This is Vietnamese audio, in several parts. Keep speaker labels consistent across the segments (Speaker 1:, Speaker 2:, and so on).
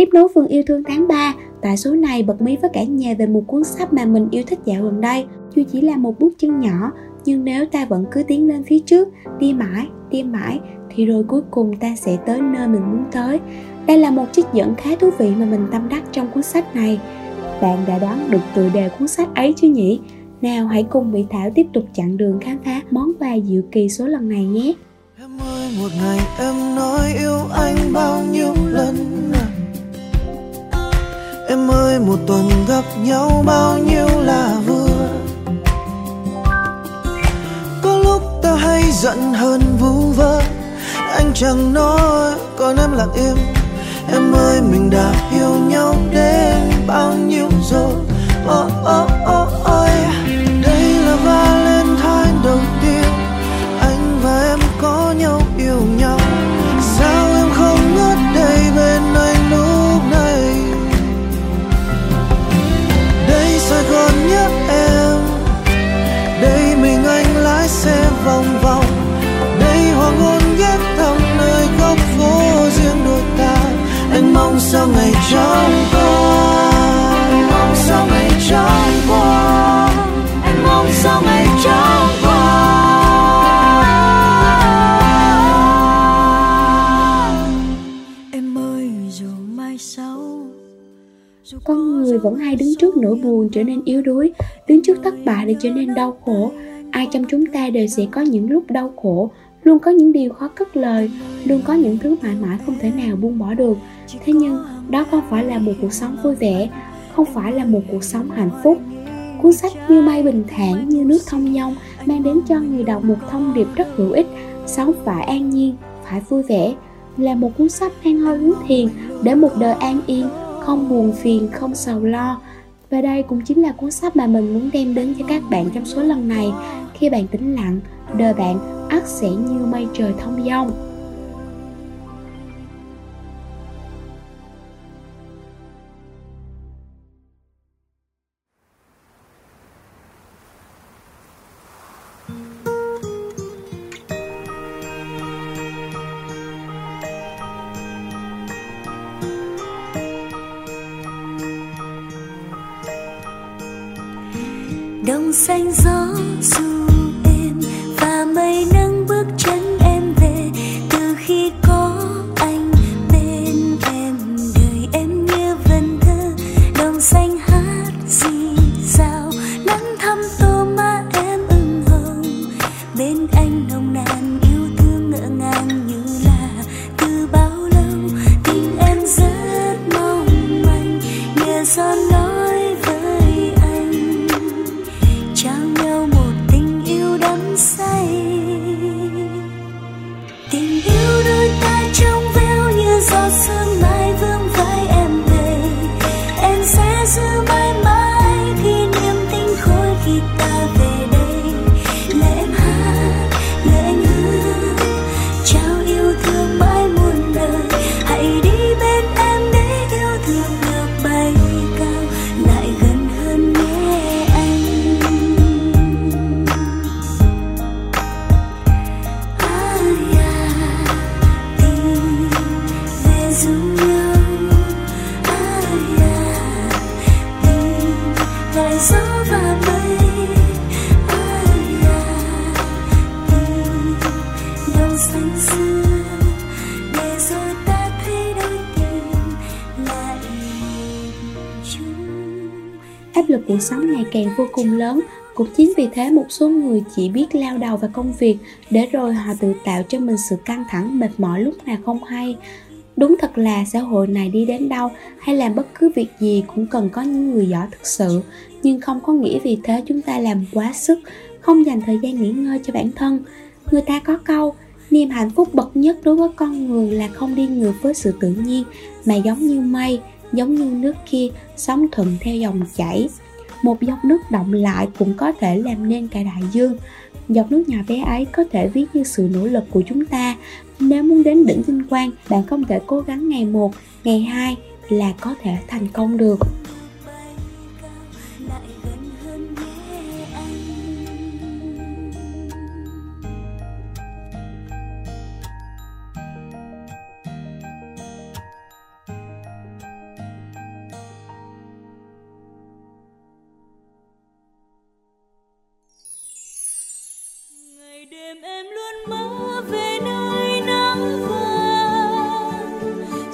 Speaker 1: Tiếp nối phần yêu thương tháng 3, tại số này bật mí với cả nhà về một cuốn sách mà mình yêu thích dạo gần đây. Dù chỉ là một bước chân nhỏ, nhưng nếu ta vẫn cứ tiến lên phía trước, đi mãi, đi mãi, thì rồi cuối cùng ta sẽ tới nơi mình muốn tới. Đây là một trích dẫn khá thú vị mà mình tâm đắc trong cuốn sách này. Bạn đã đoán được tựa đề cuốn sách ấy chứ nhỉ? Nào hãy cùng Mỹ Thảo tiếp tục chặng đường khám phá món quà diệu kỳ số lần này nhé.
Speaker 2: Em ơi một ngày em nói yêu anh bao nhiêu lần một tuần gặp nhau bao nhiêu là vừa. Có lúc ta hay giận hơn vu vơ. Anh chẳng nói còn em lặng im. Em ơi mình đã yêu nhau đến bao nhiêu rồi? Oh, oh, oh, ôi. Đây là Valentine đầu tiên. Vòng vòng. Đây hoàng hôn ghé thăm nơi góc phố riêng đôi ta. Anh mong sao ngày trong qua? Anh mong sao ngày trong qua? Anh mong sao ngày trong qua?
Speaker 3: Em ơi dù mai sau dù
Speaker 1: Con người vẫn hay đứng trước nỗi buồn trở nên yếu đuối, đứng trước thất bại để trở nên đau khổ. Ai trong chúng ta đều sẽ có những lúc đau khổ, luôn có những điều khó cất lời, luôn có những thứ mãi mãi không thể nào buông bỏ được. Thế nhưng, đó không phải là một cuộc sống vui vẻ, không phải là một cuộc sống hạnh phúc. Cuốn sách như mây bình thản như nước thông dong mang đến cho người đọc một thông điệp rất hữu ích, sống phải an nhiên, phải vui vẻ, là một cuốn sách mang hơi hướng thiền để một đời an yên, không buồn phiền, không sầu lo. Và đây cũng chính là cuốn sách mà mình muốn đem đến cho các bạn trong số lần này. Khi bạn tĩnh lặng, đời bạn ắt sẽ như mây trời thông dong.
Speaker 3: Đồng xanh gió dù gió và mây. Ai à đông xanh xưa. Để rồi ta thấy đôi tim lại chung
Speaker 1: Áp lực cuộc sống ngày càng vô cùng lớn, cũng chính vì thế một số người chỉ biết lao đầu vào công việc. Để rồi họ tự tạo cho mình sự căng thẳng mệt mỏi lúc nào không hay. Đúng thật là xã hội này đi đến đâu hay làm bất cứ việc gì cũng cần có những người giỏi thực sự, nhưng không có nghĩa vì thế chúng ta làm quá sức, không dành thời gian nghỉ ngơi cho bản thân. Người ta có câu, niềm hạnh phúc bậc nhất đối với con người là không đi ngược với sự tự nhiên, mà giống như mây, giống như nước kia, sống thuận theo dòng chảy. Một giọt nước động lại cũng có thể làm nên cả đại dương. Giọt nước nhỏ bé ấy có thể ví như sự nỗ lực của chúng ta. Nếu muốn đến đỉnh vinh quang, bạn không thể cố gắng ngày một, ngày hai là có thể thành công được.
Speaker 3: ngày đêm em luôn mơ về nơi nắng vàng.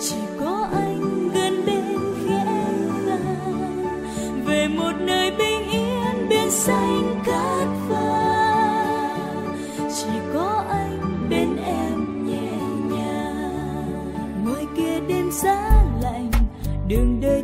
Speaker 3: Chỉ có anh gần bên khi em. Về một nơi bình yên, biển xanh cát vàng. Chỉ có anh bên em nhẹ nhàng. Ngồi kia đêm giá lạnh, đường đời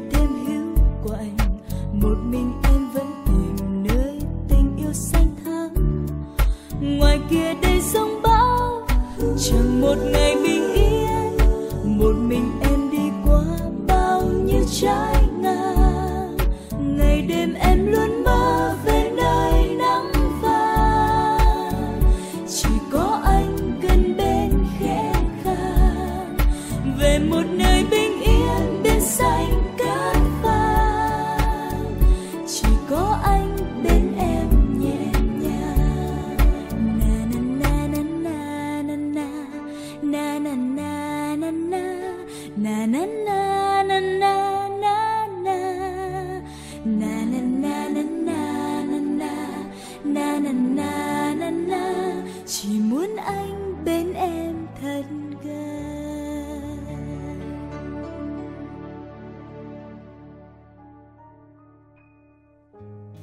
Speaker 3: em luôn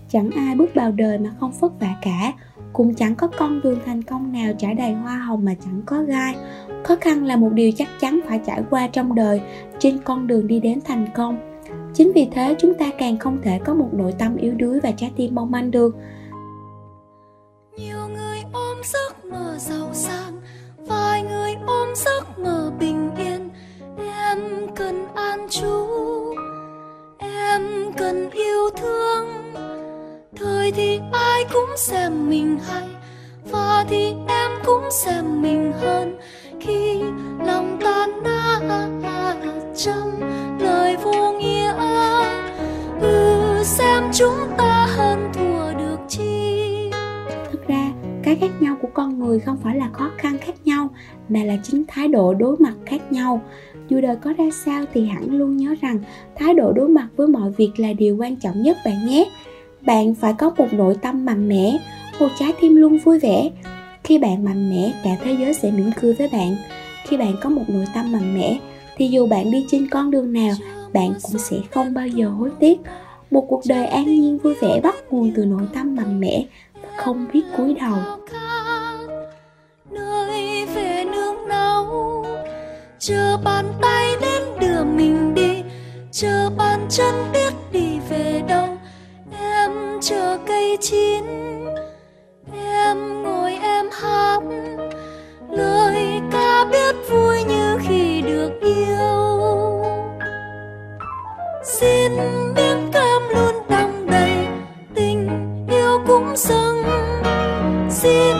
Speaker 1: chẳng ai bước vào đời mà không vất vả cả. Cũng chẳng có con đường thành công nào trải đầy hoa hồng mà chẳng có gai. Khó khăn là một điều chắc chắn phải trải qua trong đời, trên con đường đi đến thành công. Chính vì thế, chúng ta càng không thể có một nội tâm yếu đuối và trái tim mong manh được.
Speaker 3: Nhiều người ôm giấc mơ giàu sang, vài người ôm giấc mơ bình yên. Em cần an trú, em cần yêu thương thời thì ai cũng xem mình hay, và thì em cũng xem mình hơn. Khi lòng tan nát trong lời vô nghĩa ừ xem chúng ta hơn thua được chi.
Speaker 1: Thực ra, cái khác nhau của con người không phải là khó khăn khác nhau, mà là chính thái độ đối mặt khác nhau. Dù đời có ra sao thì hẳn luôn nhớ rằng thái độ đối mặt với mọi việc là điều quan trọng nhất bạn nhé bạn phải có một nội tâm mạnh mẽ, một trái tim luôn vui vẻ. Khi bạn mạnh mẽ, cả thế giới sẽ mỉm cười với bạn. Khi bạn có một nội tâm mạnh mẽ, thì dù bạn đi trên con đường nào, bạn cũng sẽ không bao giờ hối tiếc. Một cuộc đời an nhiên vui vẻ bắt nguồn từ nội tâm mạnh mẽ và không biết cúi đầu.
Speaker 3: Nơi về nương náu chờ bàn tay đến đưa mình đi. Chờ bàn chân biết đi về đâu chờ cây chín. Em ngồi em hát, lời ca biết vui như khi được yêu. Xin miếng cam luôn đong đầy tình yêu cũng dâng, xin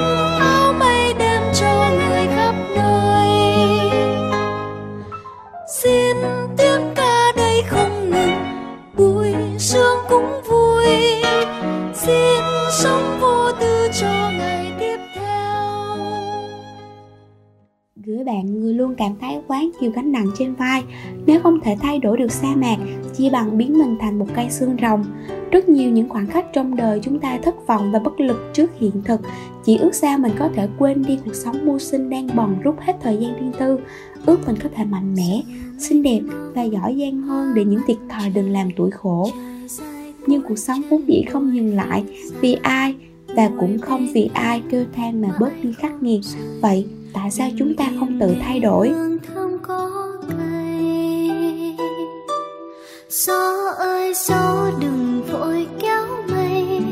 Speaker 1: cảm nhiều gánh nặng trên vai. Nếu không thể thay đổi được sa mạc, chỉ bằng biến mình thành một cây xương rồng. Rất nhiều những khoảng khắc trong đời chúng ta thất vọng và bất lực trước hiện thực. Chỉ ước sao mình có thể quên đi cuộc sống mưu sinh đang bòn rút hết thời gian riêng tư. Ước mình có thể mạnh mẽ, xinh đẹp và giỏi giang hơn để những thiệt thòi đừng làm tuổi khổ. Nhưng cuộc sống vốn dĩ không dừng lại vì ai và cũng không vì ai kêu than mà bớt đi khắc nghiệt. Vậy tại sao chúng ta không tự thay đổi?
Speaker 3: Gió ơi gió đừng vội kéo mây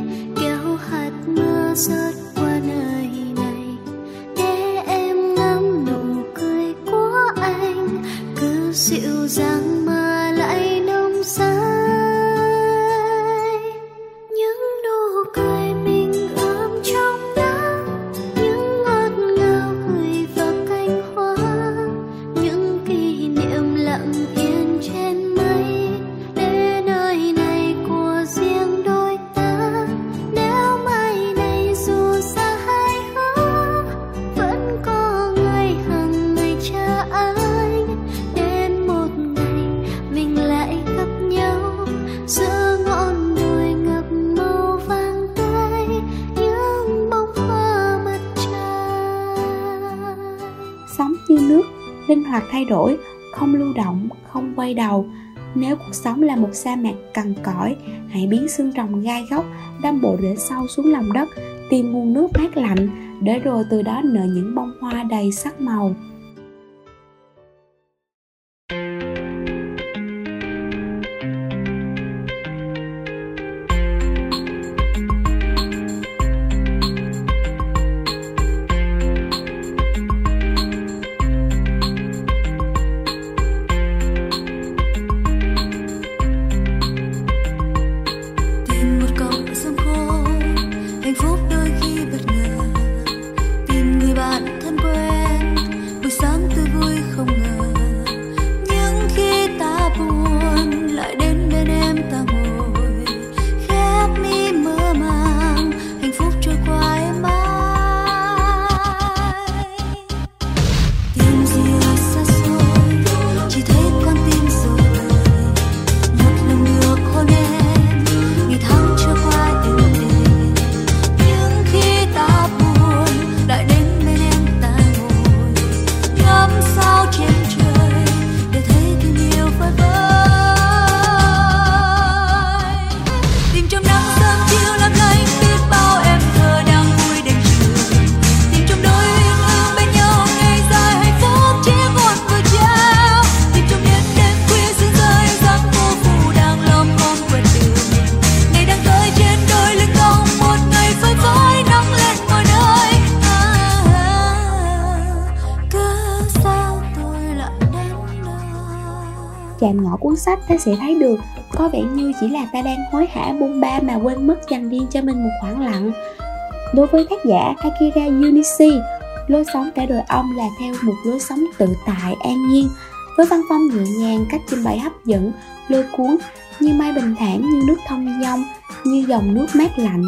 Speaker 3: kéo hạt mưa rơi qua nơi
Speaker 1: đổi, không lưu động, không quay đầu. Nếu cuộc sống là một sa mạc cằn cõi hãy biến xương rồng gai góc, đâm bộ rễ sâu xuống lòng đất, tìm nguồn nước mát lạnh, để rồi từ đó nở những bông hoa đầy sắc màu. Chạm ngõ cuốn sách ta sẽ thấy được. Có vẻ như chỉ là ta đang hối hả buông ba mà quên mất dành riêng cho mình một khoảng lặng. Đối với tác giả Akira Yunishi, lối sống cả đời ông là theo một lối sống tự tại, an nhiên, với văn phong nhẹ nhàng, cách trình bày hấp dẫn, lôi cuốn, như mây bình thản, như nước thông dong, như dòng nước mát lạnh,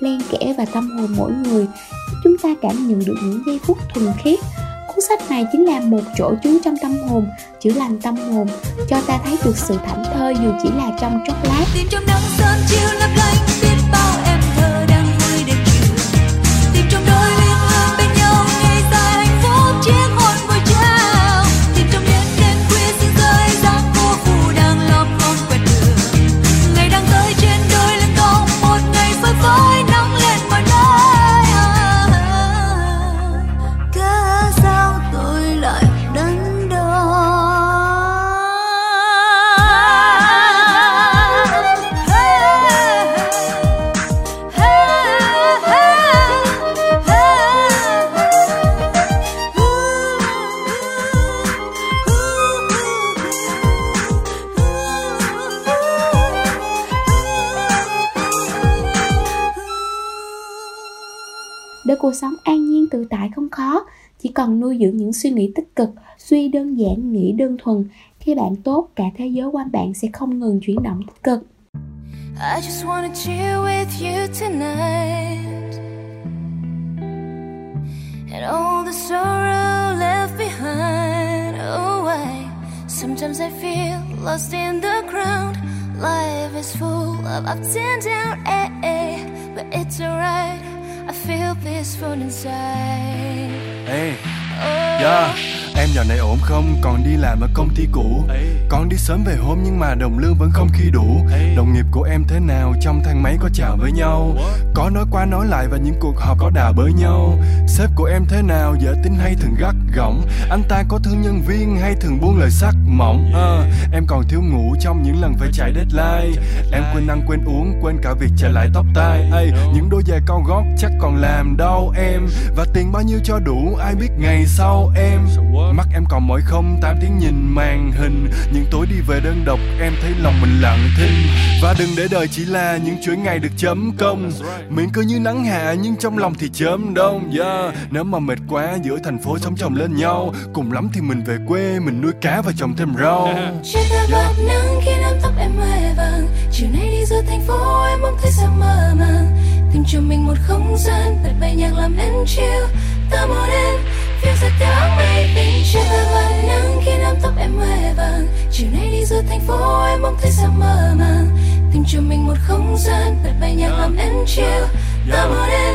Speaker 1: len kẽ và tâm hồn mỗi người. Chúng ta cảm nhận được những giây phút thuần khiết sách này chính là một chỗ trú trong tâm hồn, chữa lành tâm hồn, cho ta thấy được sự thảnh thơi dù chỉ là trong chốc lát.
Speaker 3: Tìm trong nắng sớm chiều lấp lánh biết
Speaker 1: tự tại không khó chỉ cần nuôi dưỡng những suy nghĩ tích cực suy đơn giản nghĩ đơn thuần khi bạn tốt cả thế giới quanh bạn sẽ không ngừng chuyển động tích cực
Speaker 3: I just wanna chill with you tonight. And all the sorrow left behind. Oh, I Sometimes I feel lost in the crowd. Life is full of ups and downs, eh, eh. but it's alright. I feel peaceful inside.
Speaker 4: Ê,
Speaker 3: Oh,
Speaker 4: yeah. Em dạo này ổn không? Còn đi làm ở công ty cũ Còn đi sớm về hôm nhưng mà đồng lương vẫn không khi đủ Đồng nghiệp của em thế nào? Trong thang máy có chào với nhau Có nói qua nói lại và những cuộc họp có đà bới nhau Sếp của em thế nào? Dễ tính hay thường gắt gỏng. Anh ta có thương nhân viên hay thường buông lời sắc mỏng? À, Em còn thiếu ngủ trong những lần phải chạy deadline. Em quên ăn quên uống Quên cả việc trả lại tóc tai. Ê, Những đôi giày cao gót chắc còn làm đau em. Và tiền bao nhiêu cho đủ Ai biết ngày sau em. Mắt em còn mỏi không tám tiếng nhìn màn hình. Những tối đi về đơn độc Em thấy lòng mình lặng thinh. Và đừng để đời chỉ là những chuỗi ngày được chấm công. Miệng cứ như nắng hạ Nhưng trong lòng thì chớm đông. Yeah. Nếu mà mệt quá giữa thành phố sống chồng lên nhau. Cùng lắm thì mình về quê, Mình nuôi cá và trồng thêm rau.
Speaker 3: Trên áo bạc nắng khi nắm tóc em hoe vàng. Chiều nay đi giữa thành phố, em mong thấy sao mơ màng. Tìm cho mình một không gian bật bay nhạc làm em chill Ta muốn em phiêu giật theo áng mây đêm trên áo bạc nắng khi nắm tóc em hoe vàng. Chiều nay đi giữa thành phố, em mong thấy sao mơ màng. Tìm cho mình một không gian bật bay nhạc làm em chill Ta muốn em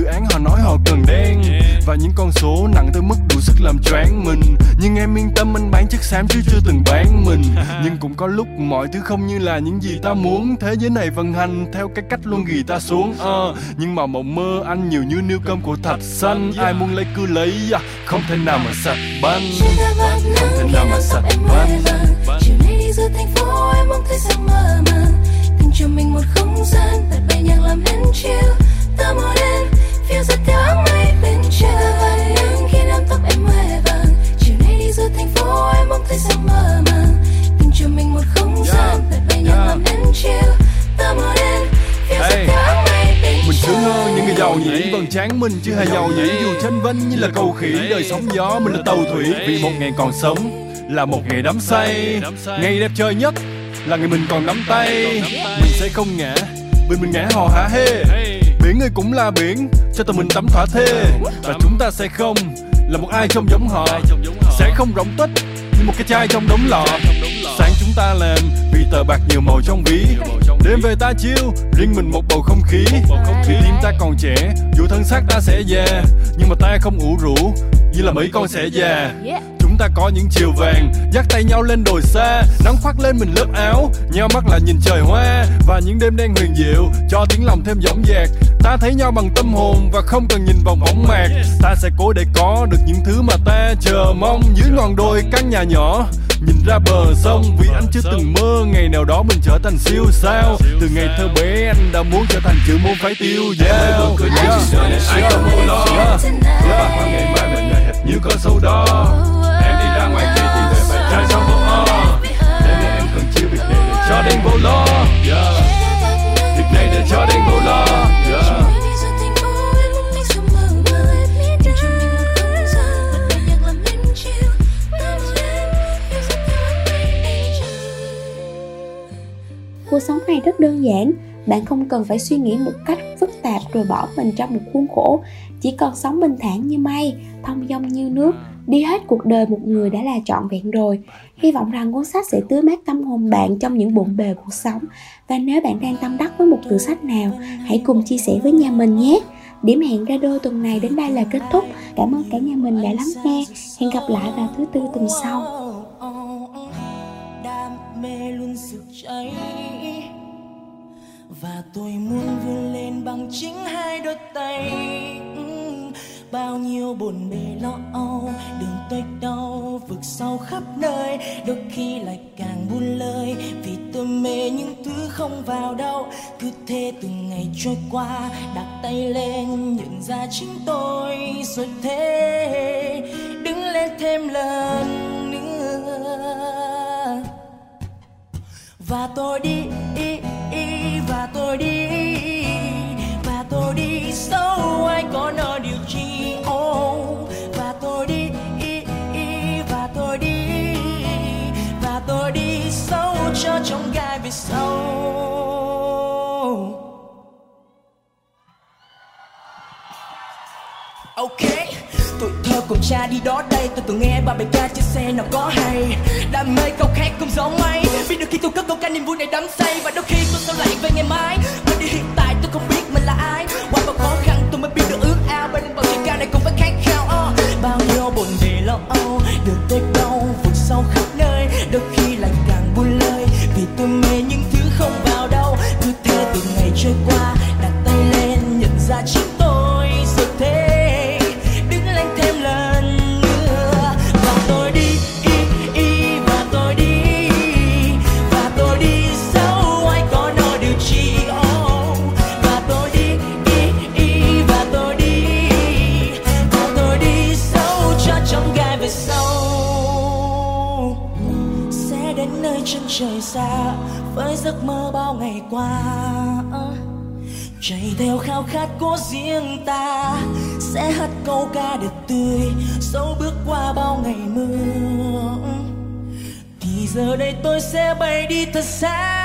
Speaker 4: án họ nói họ cần đen. Và những con số nặng tới mức đủ sức làm choáng mình. Nhưng em yên tâm anh bán chất xám chứ chưa từng bán mình. Nhưng cũng có lúc mọi thứ không như là những gì ta muốn. Thế giới này vận hành theo cái cách luôn ghi ta xuống uh, nhưng mà mộng mơ anh nhiều như niêu cơm của thạch xanh. Ai muốn lấy cứ lấy uh, không thể nào mà sạch banh.
Speaker 3: Không thể nào mà sạch banh. chiều nay đi giữa thành phố em mong thấy sáng mơ màng tìm cho mình một không gian bật bay nhạc làm đến chiều ta tóc em
Speaker 4: Hey. những người giàu nhỉ? Vầng trán mình chứ hề giàu nhỉ? Dù tranh vinh như là cầu khỉ đời sóng gió mình là tàu thủy. Vì một ngày còn sống là một ngày đắm say. Ngày đẹp trời nhất là ngày mình còn nắm tay. mình sẽ không ngã vì mình ngã hò hả? Hê biển người cũng là biển, cho tụi mình tắm thỏa thê. Và chúng ta sẽ không là một ai trong giống họ, sẽ không rỗng tuếch như một cái chai trong đống lọ sáng chúng ta làm vì tờ bạc nhiều màu trong ví. Đêm về ta chiêu riêng mình một bầu không khí. Vì tim ta còn trẻ, dù thân xác ta sẽ già, nhưng mà ta không ủ rũ, như là mấy con sẽ già. Chúng ta có những chiều vàng, dắt tay nhau lên đồi xa, nắng khoác lên mình lớp áo, nhau mắt là nhìn trời hoa và những đêm đen huyền diệu cho tiếng lòng thêm dõng dạc. Ta thấy nhau bằng tâm hồn và không cần nhìn vào bóng mạc. Ta sẽ cố để có được những thứ mà ta chờ mong. Dưới ngọn đồi căn nhà nhỏ nhìn ra bờ sông vì anh chưa từng mơ ngày nào đó mình trở thành siêu sao. Từ ngày thơ bé anh đã muốn trở thành chữ môn phải tiêu dao. Ai không buồn lo và ngày mai mình ngày hệt như con sâu đo em đi ra ngoài kia thì về phải trai trong bộ o nên em cần chia việc này để cho đen vô lo. Yeah. Để cho lo Yeah.
Speaker 1: cuộc sống này rất đơn giản bạn không cần phải suy nghĩ một cách phức tạp rồi bỏ mình trong một khuôn khổ. Chỉ cần sống bình thản như mây, thông dong như nước, đi hết cuộc đời một người đã là trọn vẹn rồi. Hy vọng rằng cuốn sách sẽ tưới mát tâm hồn bạn trong những bộn bề cuộc sống. Và nếu bạn đang tâm đắc với một tựa sách nào, hãy cùng chia sẻ với nhà mình nhé. Điểm hẹn ra đôi tuần này đến đây là kết thúc. Cảm ơn cả nhà mình đã lắng nghe. Hẹn gặp lại vào thứ tư tuần sau.
Speaker 5: Đam mê luôn cháy và tôi muốn vươn lên bằng chính hai đôi tay. Ừ, bao nhiêu bồn bề lo âu đường tôi đau vực sâu khắp nơi. Đôi khi lại càng buồn lời vì tôi mê những thứ không vào đâu. Cứ thế từng ngày trôi qua đặt tay lên nhận ra chính tôi. Rồi thế đứng lên thêm lần nữa. Và tôi đi đi, đi, và tôi đi và tôi đi sâu ai có nợ điều chi oh, và tôi đi và tôi đi và tôi đi sâu cho trong gai về sâu Ok. Tuổi cùng cha đi đó đây. Tôi từng nghe ba bài ca trên xe nào có hay. Đam mê câu khác không giống mấy Biết được khi tôi cất câu ca niềm vui này đắm say. Và đôi khi tôi sao lại về ngày mai? Mà đi hiện tại tôi không biết mình là ai. Qua bao khó khăn tôi mới biết được ước ao. Bên bao chuyện ca này cũng phải khát khao uh. Bao nhiêu buồn bề lo âu, được tới đâu? Vượt sâu khắp nơi, Đôi khi lại càng buồn lời. Vì tôi mê những thứ không vào đâu. Cứ thế từng ngày trôi qua, Đặt tay lên, nhận ra chính riêng ta sẽ hát câu ca đẹp tươi dẫu bước qua bao ngày mưa. Thì giờ đây tôi sẽ bay đi thật xa.